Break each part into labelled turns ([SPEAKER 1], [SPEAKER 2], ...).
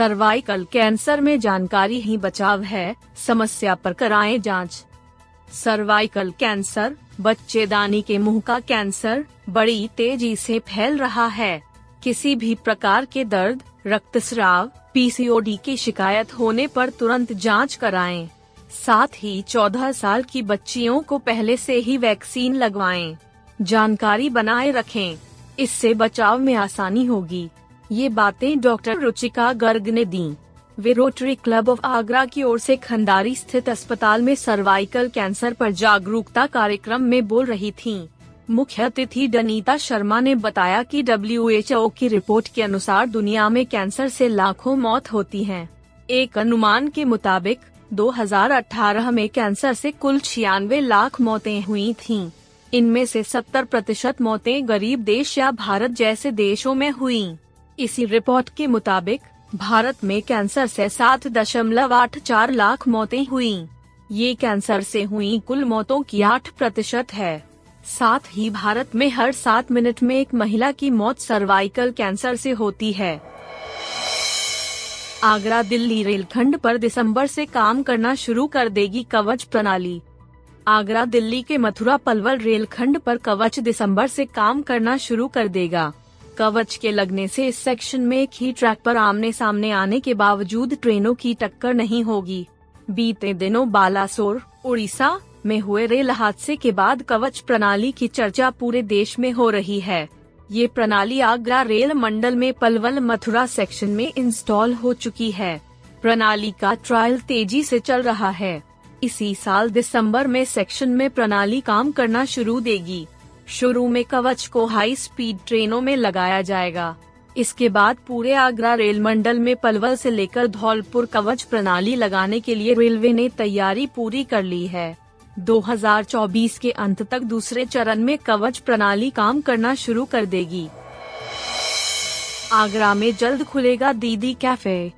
[SPEAKER 1] Cervical cancer में जानकारी ही बचाव है, समस्या पर कराएँ जाँच सर्वाइकल कैंसर, बच्चेदानी के मुँह का कैंसर, बड़ी तेज़ी से फैल रहा है किसी भी प्रकार के दर्द, रक्तस्राव पीसीओडी की शिकायत होने पर तुरंत जाँच कराएँ। साथ ही 14 साल की बच्चियों को पहले से ही वैक्सीन लगवाएँ। जानकारी बनाए रखें इससे बचाव में आसानी होगी ये बातें डॉक्टर रुचिका गर्ग ने दी वे रोटरी क्लब ऑफ़ आगरा की ओर से खंडारी स्थित अस्पताल में सर्वाइकल कैंसर पर जागरूकता कार्यक्रम में बोल रही थीं। मुख्य अतिथि डनीता शर्मा ने बताया कि डब्ल्यूएचओ की रिपोर्ट के अनुसार दुनिया में कैंसर से लाखों मौत होती हैं। एक अनुमान के मुताबिक 2018 में कैंसर से कुल छियानवे लाख मौतें हुई थीं। इनमें से 70 प्रतिशत मौतें गरीब देश या भारत जैसे देशों में हुईं। इसी रिपोर्ट के मुताबिक, भारत में कैंसर से सात दशमलव आठ चार लाख मौतें हुई। ये कैंसर से हुई कुल मौतों की आठ प्रतिशत है। साथ ही भारत में हर सात मिनट में एक महिला की मौत सर्वाइकल कैंसर से होती है। आगरा दिल्ली रेलखंड पर दिसंबर से काम करना शुरू कर देगी कवच प्रणाली। आगरा दिल्ली के मथुरा पलवल रेलखंड पर कवच दिसंबर से काम करना शुरू कर देगा। कवच के लगने से इस सेक्शन में एक ही ट्रैक पर आमने सामने आने के बावजूद ट्रेनों की टक्कर नहीं होगी। बीते दिनों बालासोर, उड़ीसा में हुए रेल हादसे के बाद कवच प्रणाली की चर्चा पूरे देश में हो रही है। ये प्रणाली आगरा रेल मंडल में पलवल मथुरा सेक्शन में इंस्टॉल हो चुकी है। प्रणाली का ट्रायल तेज़ी से चल रहा है। इसी साल दिसंबर में सेक्शन में प्रणाली काम करना शुरू देगी। शुरू में कवच को हाई स्पीड ट्रेनों में लगाया जाएगा। इसके बाद पूरे आगरा रेल मंडल में पलवल से लेकर धौलपुर कवच प्रणाली लगाने के लिए रेलवे ने तैयारी पूरी कर ली है। 2024 के अंत तक दूसरे चरण में कवच प्रणाली काम करना शुरू कर देगी। आगरा में जल्द खुलेगा दीदी कैफ़े।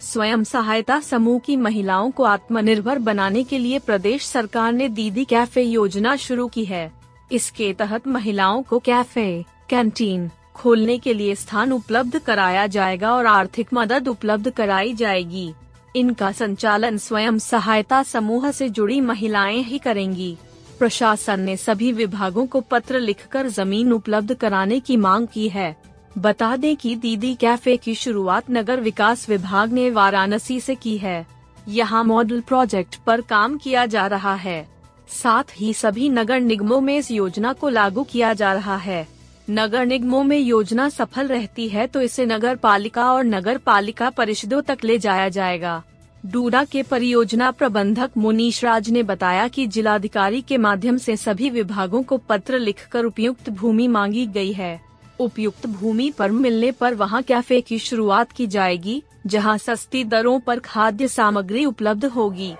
[SPEAKER 1] स्वयं सहायता समूह की महिलाओं को आत्मनिर्भर बनाने के लिए प्रदेश सरकार ने दीदी कैफ़े योजना शुरू की है। इसके तहत महिलाओं को कैफ़े, कैंटीन खोलने के लिए स्थान उपलब्ध कराया जाएगा और आर्थिक मदद उपलब्ध कराई जाएगी। इनका संचालन स्वयं सहायता समूह से जुड़ी महिलाएँ ही करेंगी। प्रशासन ने सभी विभागों को पत्र लिखकर ज़मीन उपलब्ध कराने की मांग की है। बता दें कि दीदी कैफ़े की शुरुआत नगर विकास विभाग ने वाराणसी से की है। यहाँ मॉडल प्रोजेक्ट पर काम किया जा रहा है। साथ ही सभी नगर निगमों में इस योजना को लागू किया जा रहा है। नगर निगमों में योजना सफल रहती है तो इसे नगर पालिका और नगर पालिका परिषदों तक ले जाया जाएगा। डूडा के परियोजना प्रबंधक मुनीश राज ने बताया कि जिलाधिकारी के माध्यम से सभी विभागों को पत्र लिखकर उपयुक्त भूमि मांगी गई है। उपयुक्त भूमि पर मिलने पर वहाँ कैफ़े की शुरुआत की जाएगी, जहाँ सस्ती दरों पर खाद्य सामग्री उपलब्ध होगी।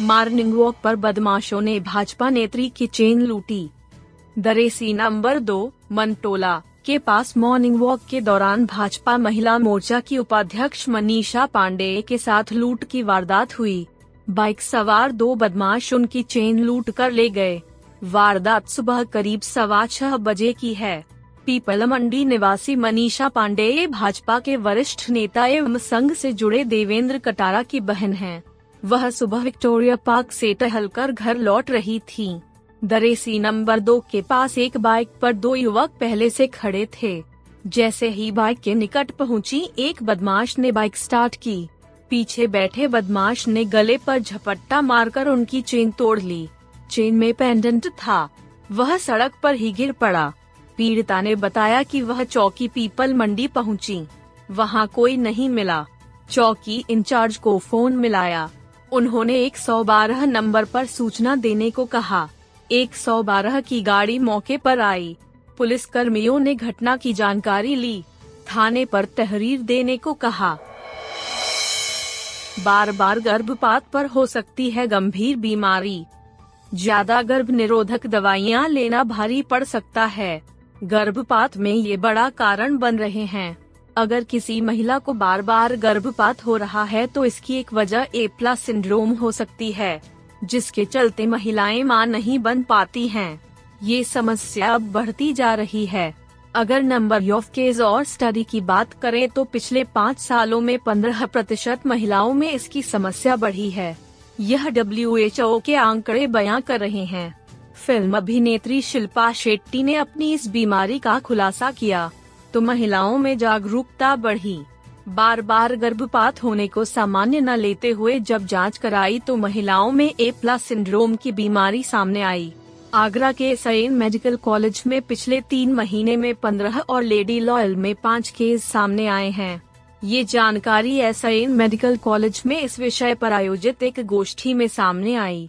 [SPEAKER 1] मॉर्निंग वॉक पर बदमाशों ने भाजपा नेत्री की चेन लूटी। दरेसी नंबर दो, मनटोला के पास मॉर्निंग वॉक के दौरान भाजपा महिला मोर्चा की उपाध्यक्ष मनीषा पांडे के साथ लूट की वारदात हुई। बाइक सवार दो बदमाश उनकी चेन लूट कर ले गए। वारदात सुबह करीब सवा छह बजे की है। पीपल मंडी निवासी मनीषा पांडे भाजपा के वरिष्ठ नेता एवं संघ से जुड़े देवेंद्र कटारा की बहन हैं। वह सुबह विक्टोरिया पार्क से टहलकर घर लौट रही थी। दरेसी नंबर दो के पास एक बाइक पर दो युवक पहले से खड़े थे। जैसे ही बाइक के निकट पहुँची, एक बदमाश ने बाइक स्टार्ट की। पीछे बैठे बदमाश ने गले पर झपट्टा मारकर उनकी चेन तोड़ ली। चेन में पेंडेंट था। वह सड़क पर ही गिर पड़ा। पीड़िता ने बताया कि वह चौकी पीपल मंडी पहुँची। वहाँ कोई नहीं मिला। चौकी इंचार्ज को फ़ोन मिलाया। उन्होंने 112 नंबर पर सूचना देने को कहा। 112 की गाड़ी मौके पर आई। पुलिस कर्मियों ने घटना की जानकारी ली। थाने पर तहरीर देने को कहा। बार बार गर्भपात पर हो सकती है गंभीर बीमारी। ज़्यादा गर्भ निरोधक दवाइयाँ लेना भारी पड़ सकता है। गर्भपात में ये बड़ा कारण बन रहे हैं। अगर किसी महिला को बार बार गर्भपात हो रहा है तो इसकी एक वजह एप्ला सिंड्रोम हो सकती है, जिसके चलते महिलाएँ माँ नहीं बन पाती हैं। ये समस्या अब बढ़ती जा रही है। अगर नंबर ऑफ़ केस और स्टडी की बात करें तो पिछले पाँच सालों में पंद्रह प्रतिशत महिलाओं में इसकी समस्या बढ़ी है। यह डब्ल्यूएचओ के आंकड़े बयां कर रहे हैं। फ़िल्म अभिनेत्री शिल्पा शेट्टी ने अपनी इस बीमारी का खुलासा किया। तो महिलाओं में जागरूकता बढ़ी। बार बार गर्भपात होने को सामान्य न लेते हुए जब जाँच कराई तो महिलाओं में ए प्लस सिंड्रोम की बीमारी सामने आई। आगरा के सैन मेडिकल कॉलेज में पिछले तीन महीने में पंद्रह और लेडी लॉयल में पाँच केस सामने आए हैं। ये जानकारी एस मेडिकल कॉलेज में इस विषय पर आयोजित एक गोष्ठी में सामने आई।